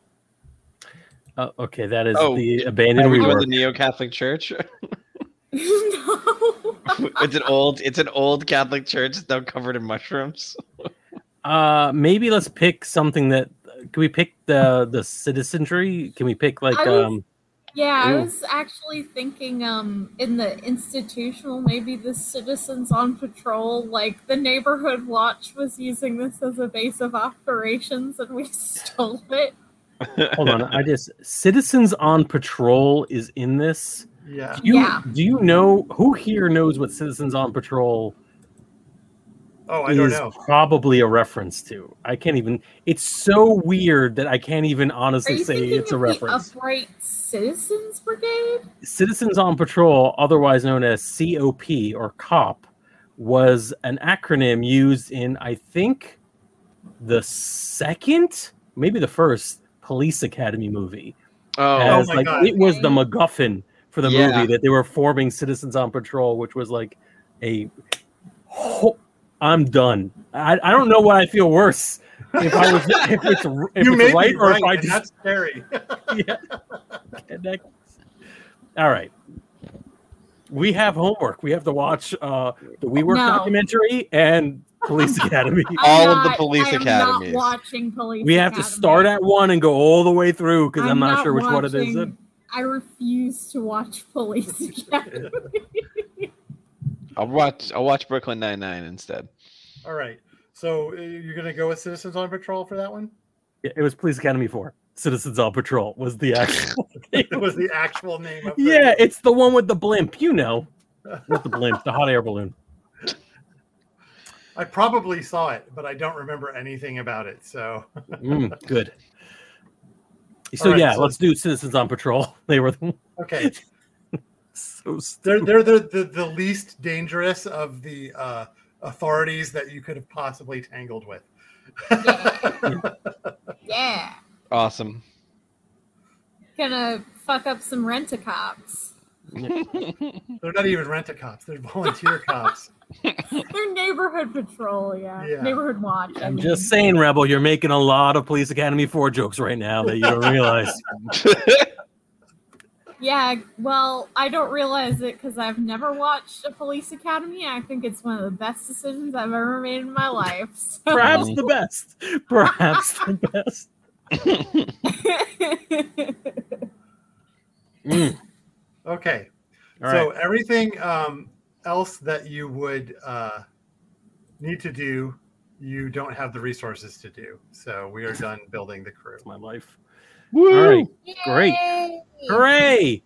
Uh, okay, that is Oh, the abandoned Are we going rework. the Neo Catholic Church? no. it's an old, it's an old Catholic church now covered in mushrooms. Uh, maybe let's pick something that. Can we pick the the citizenry? Can we pick like was- um? Yeah, I was actually thinking um in the institutional, maybe the citizens on patrol, like the neighborhood watch was using this as a base of operations and we stole it. Hold on, I just citizens on patrol is in this. Yeah. Do you, Yeah. Do you know who here knows what citizens on patrol Oh, I don't know. probably a reference to? I can't even. It's so weird that I can't even honestly say it's a reference. Upright Citizens Brigade? Citizens on Patrol, otherwise known as COP or COP, was an acronym used in, I think, the second, maybe the first Police Academy movie. Oh, as oh my like God. it was the MacGuffin for the Yeah. movie that they were forming Citizens on Patrol, which was like a. I'm done. I, I don't know what I feel worse if I was if it's if you it's may right or right, if I just that's scary. yeah. All right. We have homework. We have to watch uh, the WeWork No. documentary and Police Academy. All I'm of the not- police I am. Not watching police. Academy. We have to start at one and go all the way through because I'm, not, sure which one it is. watching- I refuse to watch Police Academy. I'll watch. I'll watch Brooklyn Nine Nine instead. All right. So uh, you're going to go with Citizens on Patrol for that one? Yeah, It was Police Academy 4. Citizens on Patrol was the actual. It was the actual name of the yeah, it's the one with the blimp. You know, with the blimp, the hot air balloon. I probably saw it, but I don't remember anything about it. So Mm, good. So right, yeah, so- let's do Citizens on Patrol. They were the, okay, so they're they're the, the, the least dangerous of the uh, authorities that you could have possibly tangled with. yeah, Awesome. gonna fuck up some rent a cops. They're not even rent a cops; they're volunteer cops. They're neighborhood patrol, yeah. Yeah. Neighborhood watch. I I'm mean. just saying, Rebel, you're making a lot of Police Academy 4 jokes right now that you don't realize. Yeah, well, I don't realize it because I've never watched a Police Academy. I think it's one of the best decisions I've ever made in my life. so- Perhaps the best. Perhaps the best. Mm. Okay, All so right. everything um, else that you would uh, need to do, you don't have the resources to do. So we are done building the crew. That's my life. Woo! All right. Great. Hooray!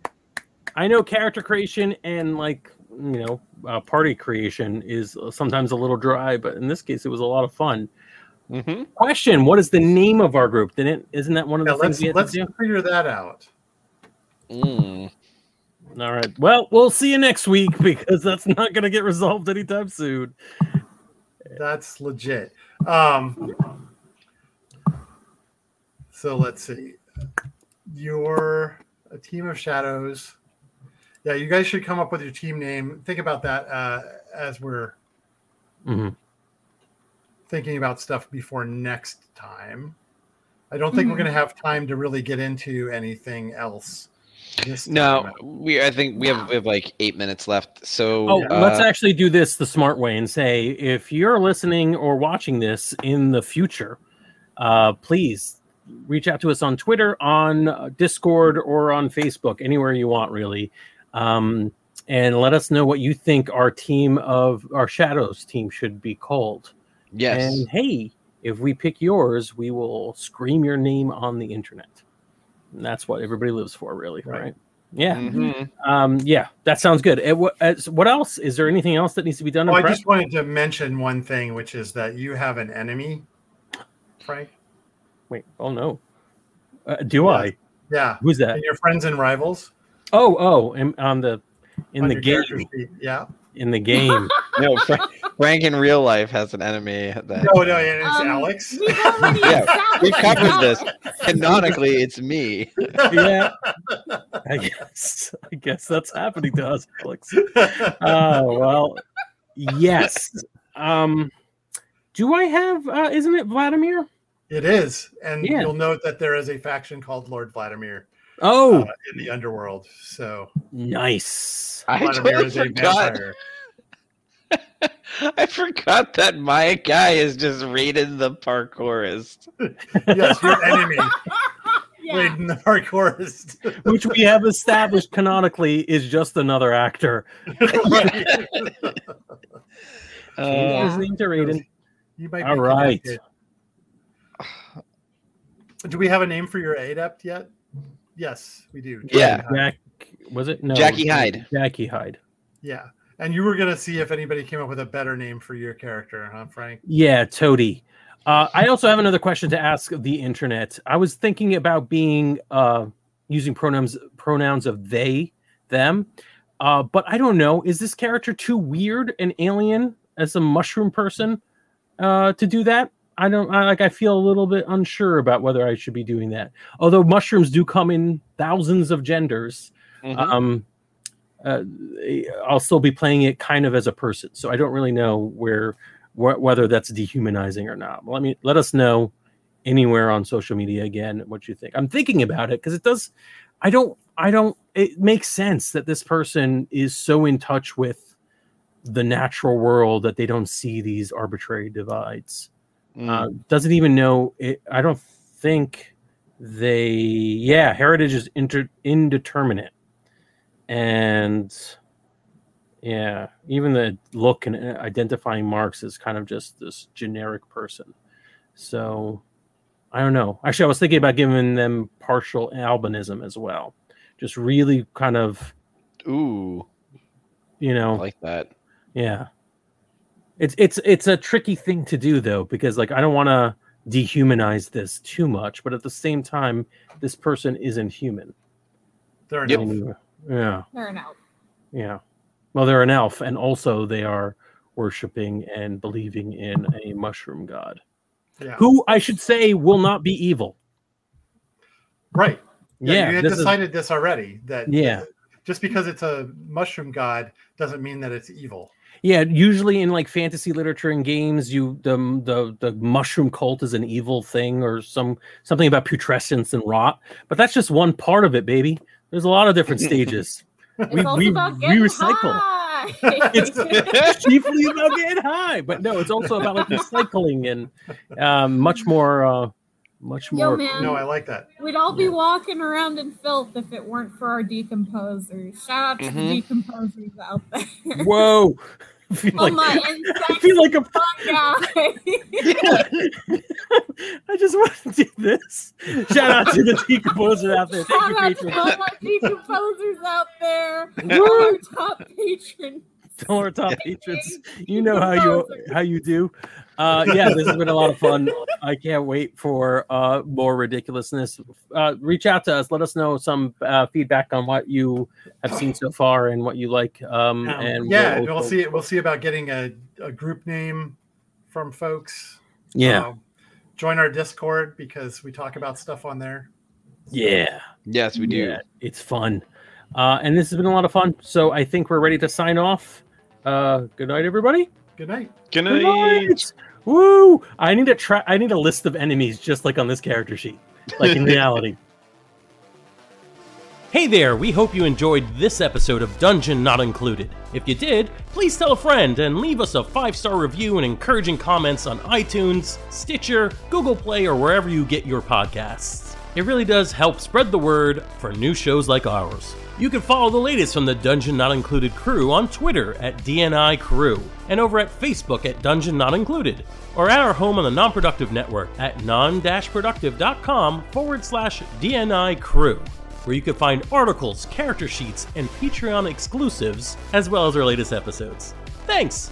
I know character creation and like you know uh, party creation is sometimes a little dry, but in this case, it was a lot of fun. Mhm. Question: What is the name of our group? Didn't isn't that one of Yeah, the things let's we had let's figure that out. Mm. All right. Well, we'll see you next week because that's not going to get resolved anytime soon. That's legit. Um, so let's see. You're a team of shadows. Yeah, you guys should come up with your team name. Think about that uh, as we're Mhm. Thinking about stuff before next time. I don't think we're Mhm. going to have time to really get into anything else. No, we. I think we have we have like eight minutes left. So Oh, uh, let's actually do this the smart way and say if you're listening or watching this in the future, uh, please reach out to us on Twitter, on uh, Discord, or on Facebook, anywhere you want, really. Um, and let us know what you think our team of our Shadows team should be called. Yes. And hey, if we pick yours, we will scream your name on the internet. And that's what everybody lives for, really, Right. right? Yeah. Mhm. Um, yeah, that sounds good. Uh, what, what else? Is there anything else that needs to be done? Oh, in I prep? just wanted to mention one thing, which is that you have an enemy, Frank. Wait, oh no. Uh, do Yeah. I? Yeah, Who's that? and your friends and rivals Oh, oh, in, on the in on the game. Yeah. In the game. No, Frank, Frank in real life has an enemy that No, no, and it's Um, Alex. We've Yeah, we've covered this. Alex. canonically it's me. yeah. I guess. I guess that's happening to us, Alex. Oh well. Yes. Um. Do I have? Uh, isn't it Vladimir? It is, and Yeah. you'll note that there is a faction called Lord Vladimir Oh, uh, in the underworld. So nice. I totally forgot. I forgot that my guy is just rated the parkourist. Yes, your enemy, yeah. Raiden the parkourist. Which we have established canonically is just another actor. Right. Uh, Change to Raiden. You might be All right. connected. Do we have a name for your adept yet? Yes, we do. Yeah. Jackie Hyde. Jack was it? No, Jackie Hyde. Jackie Hyde. Yeah. And you were gonna see if anybody came up with a better name for your character, huh, Frank? Yeah, Toady. Uh, I also have another question to ask the internet. I was thinking about being uh, using pronouns pronouns of they, them, uh, but I don't know. Is this character too weird and alien as a mushroom person uh, to do that? I don't I, like. I feel a little bit unsure about whether I should be doing that. Although mushrooms do come in thousands of genders, mhm. um uh, i'll still be playing it kind of as a person so i don't really know where wh- whether that's dehumanizing or not let me let us know anywhere on social media again what you think i'm thinking about it because it does i don't i don't it makes sense that this person is so in touch with the natural world that they don't see these arbitrary divides Mm. uh, doesn't even know it i don't think they yeah heritage is inter, indeterminate and yeah even the look and uh, identifying marks is kind of just this generic person so i don't know actually i was thinking about giving them partial albinism as well just really kind of Ooh, you know I like that. yeah. It's it's it's a tricky thing to do though because like I don't want to dehumanize this too much, but at the same time this person isn't human. They're an Yep. elf. And, Yeah. Fair enough. Yeah. Well, they're an elf and also they are worshiping and believing in a mushroom god Yeah. who I should say will not be evil. Right. Yeah, Yeah, you had this is- decided this already. That Yeah. just because it's a mushroom god doesn't mean that it's evil. Yeah, usually in like fantasy literature and games, you the the the mushroom cult is an evil thing or some something about putrescence and rot. But that's just one part of it, baby. There's a lot of different stages. It's we also we, about we recycle. It's chiefly about getting high, but no, it's also about like recycling and um, much more, uh, much Yo, more. man. No, I like that. We'd all be walking around in filth if it weren't for our decomposers. Shout out to Mhm. the decomposers out there. Whoa! I feel Oh like, my I feel like a guy. I just want to do this. Shout out to the decomposer out there. Thank Shout you, out to patrons. all my decomposers out there. Woo! Our top patrons. Tell our top patrons. You know how you how you do. Uh, yeah, this has been a lot of fun. I can't wait for uh, more ridiculousness. Uh, reach out to us. Let us know some uh, feedback on what you have seen so far and what you like. Um, Um, and yeah, we'll, see. We'll see about getting a, a group name from folks. Yeah, Um, join our Discord because we talk about stuff on there. yeah. Yes, we do. Yeah, it's fun. Uh, and this has been a lot of fun. So I think we're ready to sign off. Uh, good night, everybody. Good night. Good Good night. Woo! I need a tra- I need a list of enemies just like on this character sheet, like in reality. Hey there, we hope you enjoyed this episode of Dungeon Not Included. If you did, please tell a friend and leave us a five star review and encouraging comments on iTunes, Stitcher, Google Play, or wherever you get your podcasts. It really does help spread the word for new shows like ours. You can follow the latest from the Dungeon Not Included crew on Twitter at DNI Crew and over at Facebook at Dungeon Not Included or at our home on the Non-Productive Network at non-productive.com forward slash DNI Crew where you can find articles, character sheets, and Patreon exclusives, as well as our latest episodes. Thanks!